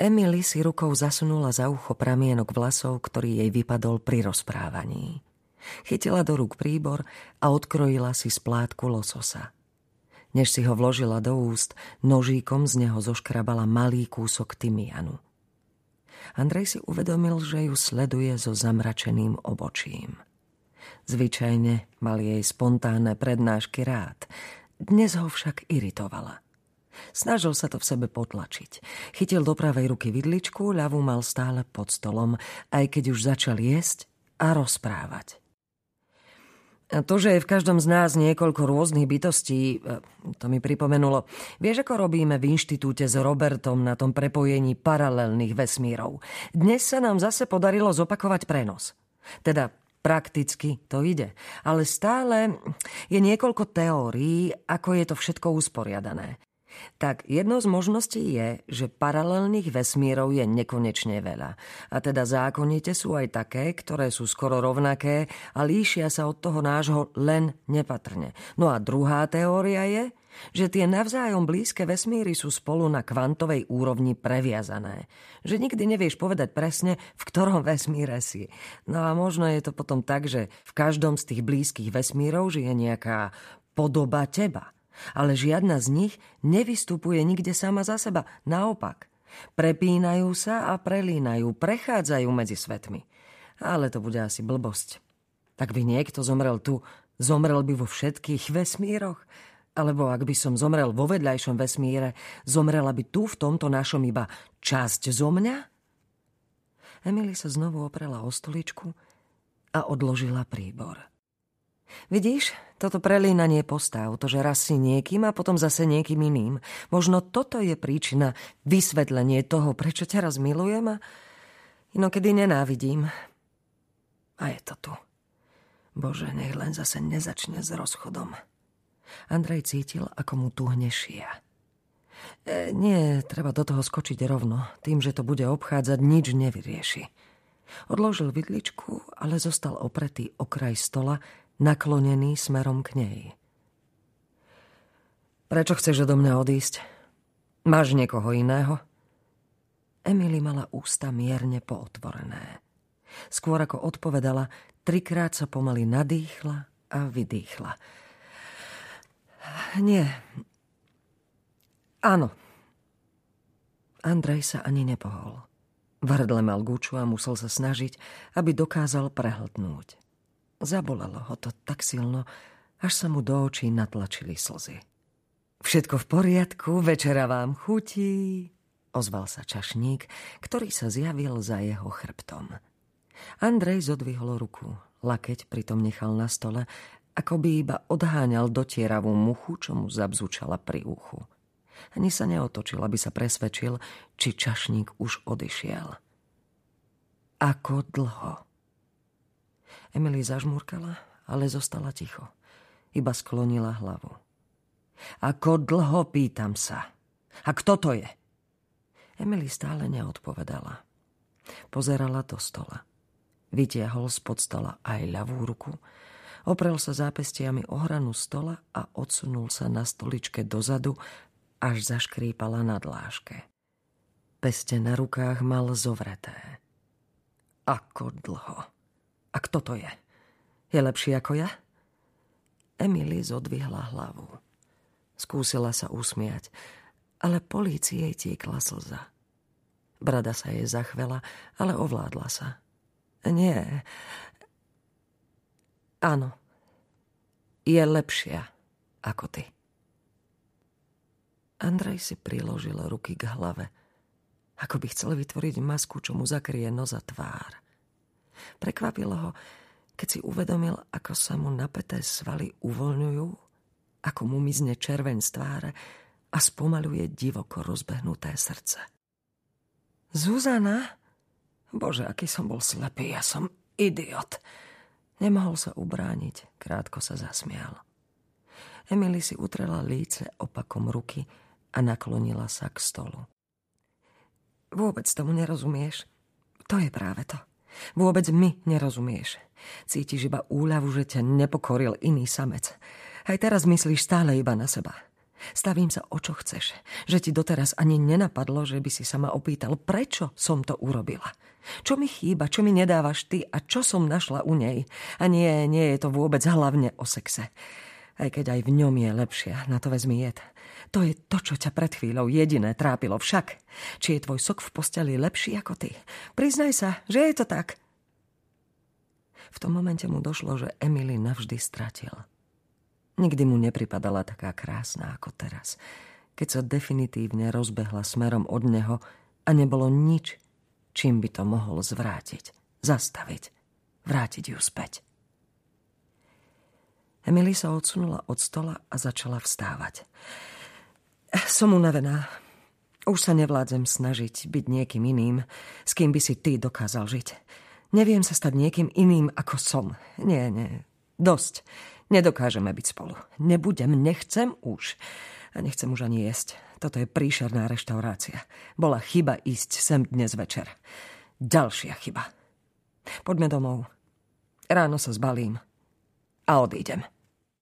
Emily si rukou zasunula za ucho pramienok vlasov, ktorý jej vypadol pri rozprávaní. Chytila do rúk príbor a odkrojila si splátku lososa. Než si ho vložila do úst, nožíkom z neho zoškrabala malý kúsok tymianu. Andrej si uvedomil, že ju sleduje so zamračeným obočím. Zvyčajne mal jej spontánne prednášky rád, dnes ho však iritovala. Snažil sa to v sebe potlačiť. Chytil do pravej ruky vidličku, ľavú mal stále pod stolom, aj keď už začal jesť a rozprávať. A to, že je v každom z nás niekoľko rôznych bytostí, e, to mi pripomenulo. Vieš, ako robíme v inštitúte s Robertom na tom prepojení paralelných vesmírov? Dnes sa nám zase podarilo zopakovať prenos. Teda prakticky to ide. Ale stále je niekoľko teórií, ako je to všetko usporiadané. Tak jednou z možností je, že paralelných vesmírov je nekonečne veľa. A teda zákonite sú aj také, ktoré sú skoro rovnaké a líšia sa od toho nášho len nepatrne. No a druhá teória je, že tie navzájom blízke vesmíry sú spolu na kvantovej úrovni previazané. Že nikdy nevieš povedať presne, v ktorom vesmíre si. No a možno je to potom tak, že v každom z tých blízkych vesmírov žije nejaká podoba teba – ale žiadna z nich nevystupuje nikde sama za seba. Naopak, prepínajú sa a prelínajú, prechádzajú medzi svetmi. Ale to bude asi blbosť. Tak by niekto zomrel tu, zomrel by vo všetkých vesmíroch? Alebo ak by som zomrel vo vedľajšom vesmíre, zomrela by tu v tomto našom iba časť zo mňa? Emily sa znovu oprela o stoličku a odložila príbor. Vidíš, toto prelínanie postav, to, že raz si niekým a potom zase niekým iným. Možno toto je príčina, vysvetlenie toho, prečo ťa raz milujem a inokedy nenávidím. A je to tu. Bože, nech len zase nezačne s rozchodom. Andrej cítil, ako mu tuhne šia. E, nie, treba do toho skočiť rovno. Tým, že to bude obchádzať, nič nevyrieši. Odložil vidličku, ale zostal opretý o kraj stola, naklonený smerom k nej. Prečo chceš do mňa odísť? Máš niekoho iného? Emily mala ústa mierne pootvorené. Skôr ako odpovedala, trikrát sa pomaly nadýchla a vydýchla. Nie. Áno. Andrej sa ani nepohol. V mal guču a musel sa snažiť, aby dokázal prehltnúť. Zabolalo ho to tak silno, až sa mu do očí natlačili slzy. Všetko v poriadku, večera vám chutí, ozval sa čašník, ktorý sa zjavil za jeho chrbtom. Andrej zodvihol ruku, lakeť pritom nechal na stole, ako by iba odháňal dotieravú muchu, čo mu zabzučala pri uchu. Ani sa neotočil, aby sa presvedčil, či čašník už odišiel. Ako dlho? Emily zažmúrkala, ale zostala ticho. Iba sklonila hlavu. Ako dlho pýtam sa? A kto to je? Emily stále neodpovedala. Pozerala do stola. Vytiahol spod stola aj ľavú ruku, oprel sa zápestiami o hranu stola a odsunul sa na stoličke dozadu, až zaškrípala na dláške. Peste na rukách mal zovreté. Ako dlho. A kto to je? Je lepší ako ja? Emily zodvihla hlavu. Skúsila sa usmiať, ale polícii jej tiekla slza. Brada sa jej zachvela, ale ovládla sa. Nie. Áno. Je lepšia ako ty. Andrej si priložil ruky k hlave, ako by chcel vytvoriť masku, čo mu zakrie nos tvár. Prekvapilo ho, keď si uvedomil, ako sa mu napäté svaly uvoľňujú, ako mu mizne červeň z tváre a spomaluje divoko rozbehnuté srdce. Zuzana? Bože, aký som bol slepý, ja som idiot. Nemohol sa ubrániť, krátko sa zasmial. Emily si utrela líce opakom ruky a naklonila sa k stolu. Vôbec tomu nerozumieš. To je práve to. Vôbec my nerozumieš. Cítiš iba úľavu, že ťa nepokoril iný samec. Aj teraz myslíš stále iba na seba. Stavím sa o čo chceš. Že ti doteraz ani nenapadlo, že by si sa ma opýtal, prečo som to urobila. Čo mi chýba, čo mi nedávaš ty a čo som našla u nej. A nie, nie je to vôbec hlavne o sexe. Aj keď aj v ňom je lepšia, na to vezmi jed. To je to, čo ťa pred chvíľou jediné trápilo však. Či je tvoj sok v posteli lepší ako ty? Priznaj sa, že je to tak. V tom momente mu došlo, že Emily navždy stratil. Nikdy mu nepripadala taká krásna ako teraz, keď sa definitívne rozbehla smerom od neho a nebolo nič, čím by to mohol zvrátiť, zastaviť, vrátiť ju späť. Emily sa odsunula od stola a začala vstávať. Som unavená. Už sa nevládzem snažiť byť niekým iným, s kým by si ty dokázal žiť. Neviem sa stať niekým iným, ako som. Nie, nie. Dosť. Nedokážeme byť spolu. Nebudem, nechcem už. A nechcem už ani jesť. Toto je príšerná reštaurácia. Bola chyba ísť sem dnes večer. Ďalšia chyba. Poďme domov. Ráno sa zbalím a odídem.